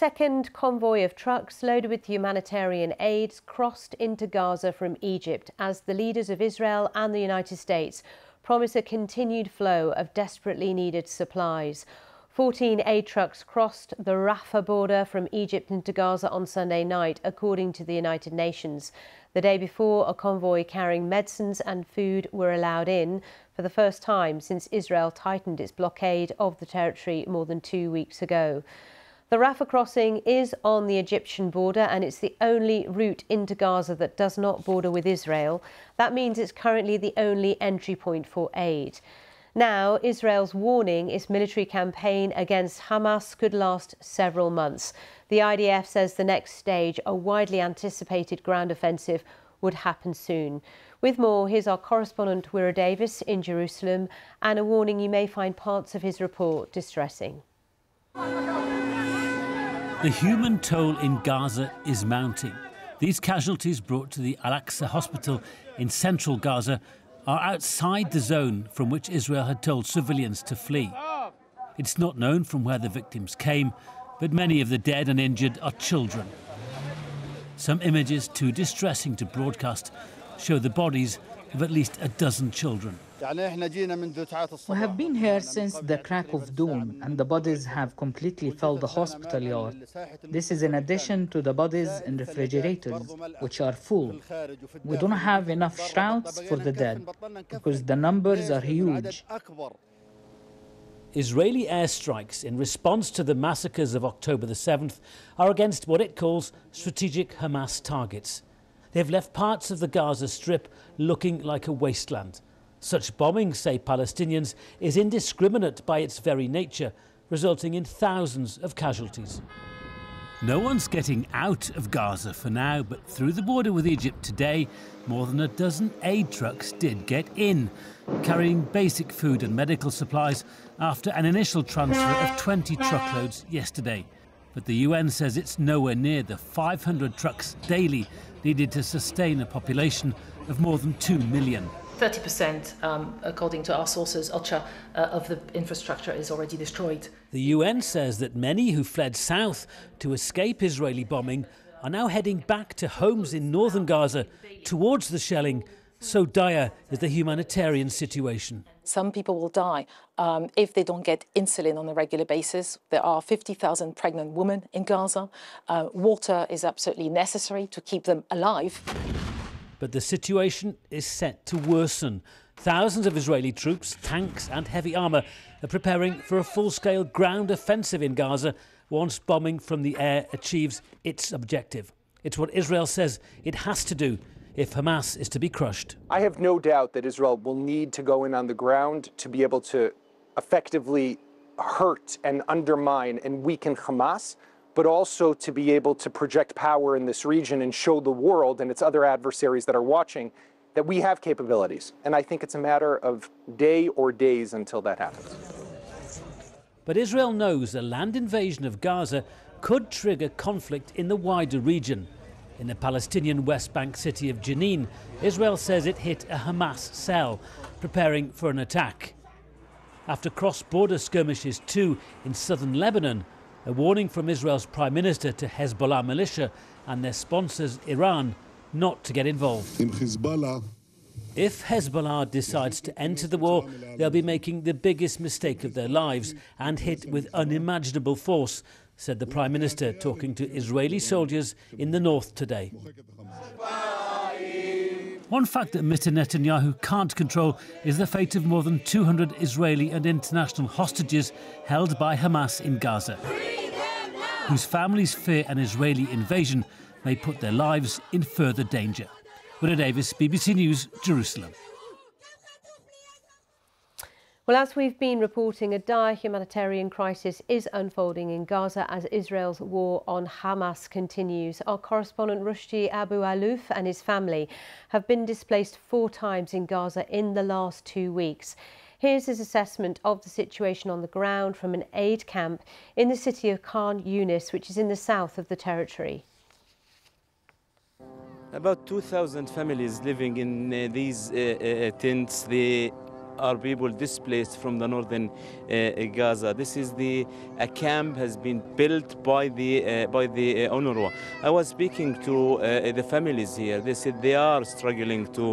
second convoy of trucks loaded with humanitarian aids crossed into Gaza from Egypt as the leaders of Israel and the United States promise a continued flow of desperately needed supplies. 14 aid trucks crossed the Rafah border from Egypt into Gaza on Sunday night, according to the United Nations. The day before, a convoy carrying medicines and food were allowed in for the first time since Israel tightened its blockade of the territory more than two weeks ago. The Rafah crossing is on the Egyptian border and it's the only route into Gaza that does not border with Israel. That means it's currently the only entry point for aid. Now, Israel's warning its military campaign against Hamas could last several months. The IDF says the next stage, a widely anticipated ground offensive, would happen soon. With more, here's our correspondent Wyre Davies in Jerusalem and a warning you may find parts of his report distressing. The human toll in Gaza is mounting. These casualties brought to the Al Aqsa hospital in central Gaza are outside the zone from which Israel had told civilians to flee. It's not known from where the victims came, but many of the dead and injured are children. Some images, too distressing to broadcast, show the bodies of at least a dozen children. We have been here since the crack of dawn, and the bodies have completely filled the hospital yard. This is in addition to the bodies in refrigerators, which are full. We don't have enough shrouds for the dead, because the numbers are huge. Israeli airstrikes in response to the massacres of October the 7th are against what it calls strategic Hamas targets. They've left parts of the Gaza Strip looking like a wasteland. Such bombing, say Palestinians, is indiscriminate by its very nature, resulting in thousands of casualties. No one's getting out of Gaza for now, but through the border with Egypt today, more than a dozen aid trucks did get in, carrying basic food and medical supplies after an initial transfer of 20 truckloads yesterday. But the UN says it's nowhere near the 500 trucks daily needed to sustain a population of more than 2 million. 30%, um, according to our sources, OCHA, uh, of the infrastructure is already destroyed. The UN says that many who fled south to escape Israeli bombing are now heading back to homes in northern Gaza towards the shelling. So dire is the humanitarian situation. Some people will die um, if they don't get insulin on a regular basis. There are 50,000 pregnant women in Gaza. Uh, water is absolutely necessary to keep them alive but the situation is set to worsen. Thousands of Israeli troops, tanks, and heavy armour are preparing for a full scale ground offensive in Gaza once bombing from the air achieves its objective. It's what Israel says it has to do if Hamas is to be crushed. I have no doubt that Israel will need to go in on the ground to be able to effectively hurt and undermine and weaken Hamas but also to be able to project power in this region and show the world and its other adversaries that are watching that we have capabilities. And I think it's a matter of day or days until that happens. But Israel knows a land invasion of Gaza could trigger conflict in the wider region. In the Palestinian West Bank city of Jenin, Israel says it hit a Hamas cell, preparing for an attack. After cross border skirmishes too in southern Lebanon, a warning from Israel's Prime Minister to Hezbollah militia and their sponsors, Iran, not to get involved. If Hezbollah decides to enter the war, they'll be making the biggest mistake of their lives and hit with unimaginable force, said the Prime Minister, talking to Israeli soldiers in the north today. One fact that Mr. Netanyahu can't control is the fate of more than 200 Israeli and international hostages held by Hamas in Gaza, whose families fear an Israeli invasion may put their lives in further danger. Wyre Davies, BBC News, Jerusalem. Well, as we've been reporting, a dire humanitarian crisis is unfolding in Gaza as Israel's war on Hamas continues. Our correspondent Rushdi Abu Alouf and his family have been displaced four times in Gaza in the last two weeks. Here's his assessment of the situation on the ground from an aid camp in the city of Khan Yunis, which is in the south of the territory. About 2,000 families living in uh, these uh, uh, tents. They are people displaced from the northern uh, Gaza. This is the a camp has been built by the uh, by the uh, UNRWA. I was speaking to uh, the families here. They said they are struggling to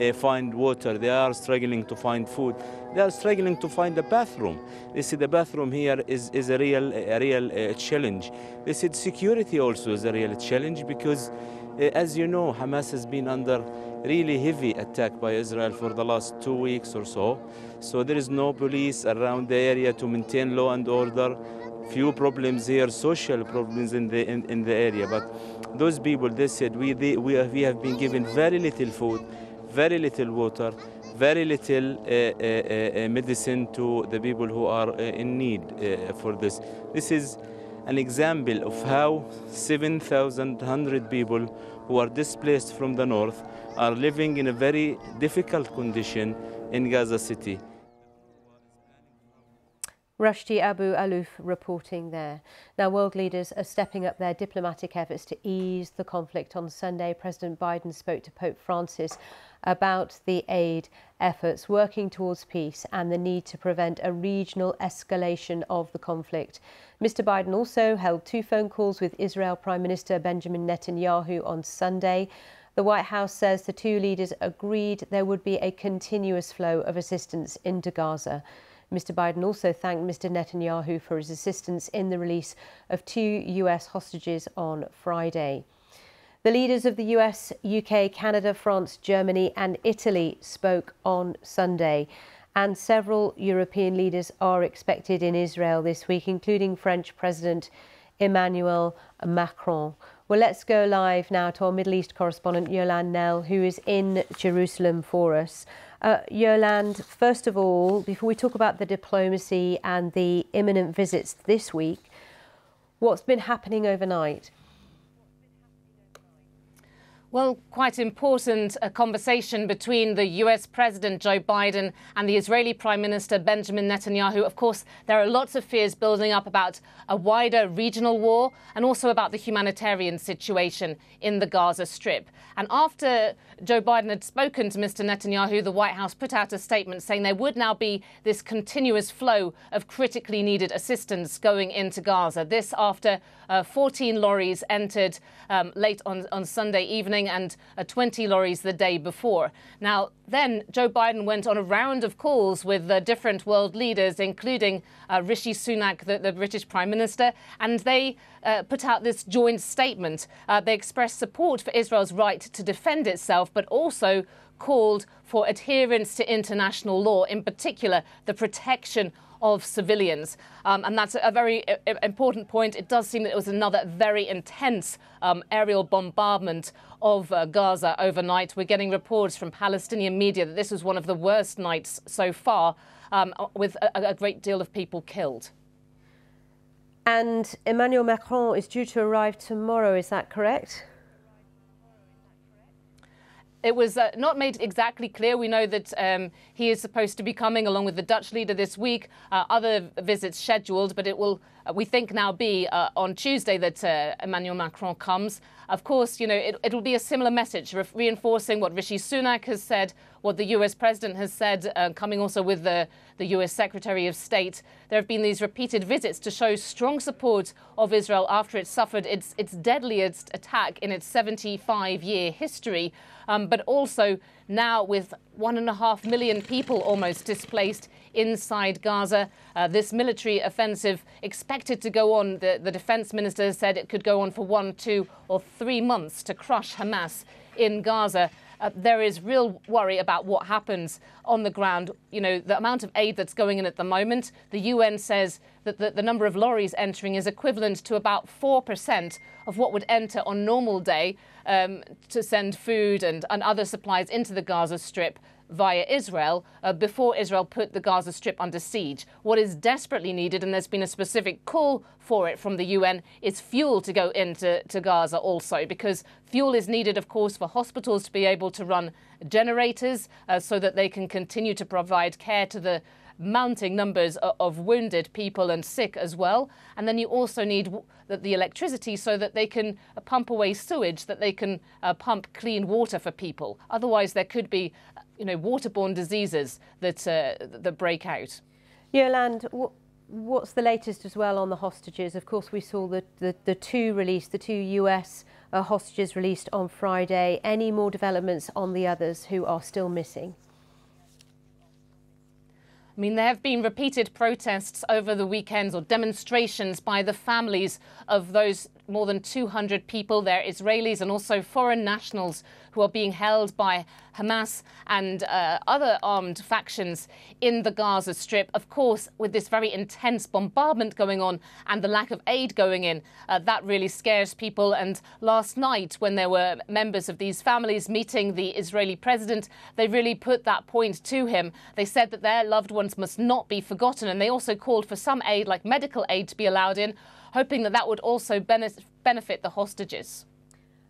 uh, find water. They are struggling to find food. They are struggling to find a bathroom. They said the bathroom here is, is a real a real uh, challenge. They said security also is a real challenge because, as you know, Hamas has been under really heavy attack by Israel for the last two weeks or so. So there is no police around the area to maintain law and order. Few problems here, social problems in the in, in the area. But those people, they said we they, we have, we have been given very little food, very little water, very little uh, uh, uh, medicine to the people who are in need for this. This is an example of how 7,100 people who are displaced from the north are living in a very difficult condition in Gaza City. Rushdi Abu Alouf reporting there. Now, world leaders are stepping up their diplomatic efforts to ease the conflict. On Sunday, President Biden spoke to Pope Francis about the aid efforts working towards peace and the need to prevent a regional escalation of the conflict. Mr. Biden also held two phone calls with Israel Prime Minister Benjamin Netanyahu on Sunday. The White House says the two leaders agreed there would be a continuous flow of assistance into Gaza. Mr. Biden also thanked Mr. Netanyahu for his assistance in the release of two US hostages on Friday. The leaders of the US, UK, Canada, France, Germany, and Italy spoke on Sunday, and several European leaders are expected in Israel this week, including French President Emmanuel Macron. Well, let's go live now to our Middle East correspondent, Yolande Knell, who is in Jerusalem for us. Uh, Yolande, first of all, before we talk about the diplomacy and the imminent visits this week, what's been happening overnight? Well, quite important a conversation between the US President Joe Biden and the Israeli Prime Minister Benjamin Netanyahu. Of course, there are lots of fears building up about a wider regional war and also about the humanitarian situation in the Gaza Strip. And after Joe Biden had spoken to Mr. Netanyahu, the White House put out a statement saying there would now be this continuous flow of critically needed assistance going into Gaza. This after uh, 14 lorries entered um, late on, on Sunday evening and uh, 20 lorries the day before. Now, then Joe Biden went on a round of calls with uh, different world leaders, including uh, Rishi Sunak, the, the, British Prime Minister, and they uh, put out this joint statement. Uh, they expressed support for Israel's right to defend itself, but also called for adherence to international law, in particular the protection of civilians. Um, and that's a very important point. It does seem that it was another very intense um, aerial bombardment of uh, Gaza overnight. We're getting reports from Palestinian media that this was one of the worst nights so far, um, with a, a great deal of people killed. And Emmanuel Macron is due to arrive tomorrow, is that correct? It was uh, not made exactly clear. We know that um, he is supposed to be coming along with the Dutch leader this week. Uh, other visits scheduled, but it will, we think, now be uh, on Tuesday that uh, Emmanuel Macron comes. Of course, you know, it, will be a similar message, re reinforcing what Rishi Sunak has said, what the US president has said, uh, coming also with the, the US Secretary of State. There have been these repeated visits to show strong support of Israel after it suffered its, its deadliest attack in its 75 year history um, but also now with one and a half million people almost displaced inside Gaza. Uh, this military offensive expected to go on, the, the defense minister said it could go on for one, two, or three months to crush Hamas in Gaza. Uh, there is real worry about what happens on the ground. You know, the amount of aid that's going in at the moment, the UN says that the, the number of lorries entering is equivalent to about 4% of what would enter on normal day um, to send food and, and other supplies into the Gaza Strip via Israel uh, before Israel put the Gaza Strip under siege. What is desperately needed, and there's been a specific call for it from the UN, is fuel to go into to Gaza also, because fuel is needed, of course, for hospitals to be able to run generators uh, so that they can continue to provide care to the mounting numbers of wounded people and sick as well. And then you also need the electricity so that they can pump away sewage, that they can uh, pump clean water for people. Otherwise, there could be, you know, waterborne diseases that uh, that break out. Yolande, what's the latest as well on the hostages? Of course, we saw the, the, the two released, the two US uh, hostages released on Friday. Any more developments on the others who are still missing? I mean, there have been repeated protests over the weekends or demonstrations by the families of those more than 200 people. They're Israelis and also foreign nationals who are being held by Hamas and uh, other armed factions in the Gaza Strip. Of course, with this very intense bombardment going on and the lack of aid going in, uh, that really scares people. And last night, when there were members of these families meeting the Israeli president, they really put that point to him. They said that their loved ones must not be forgotten. And they also called for some aid, like medical aid, to be allowed in hoping that that would also benefit the hostages.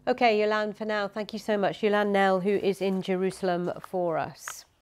Okay, Yolande, for now, thank you so much. Yolande Knell, who is in Jerusalem for us.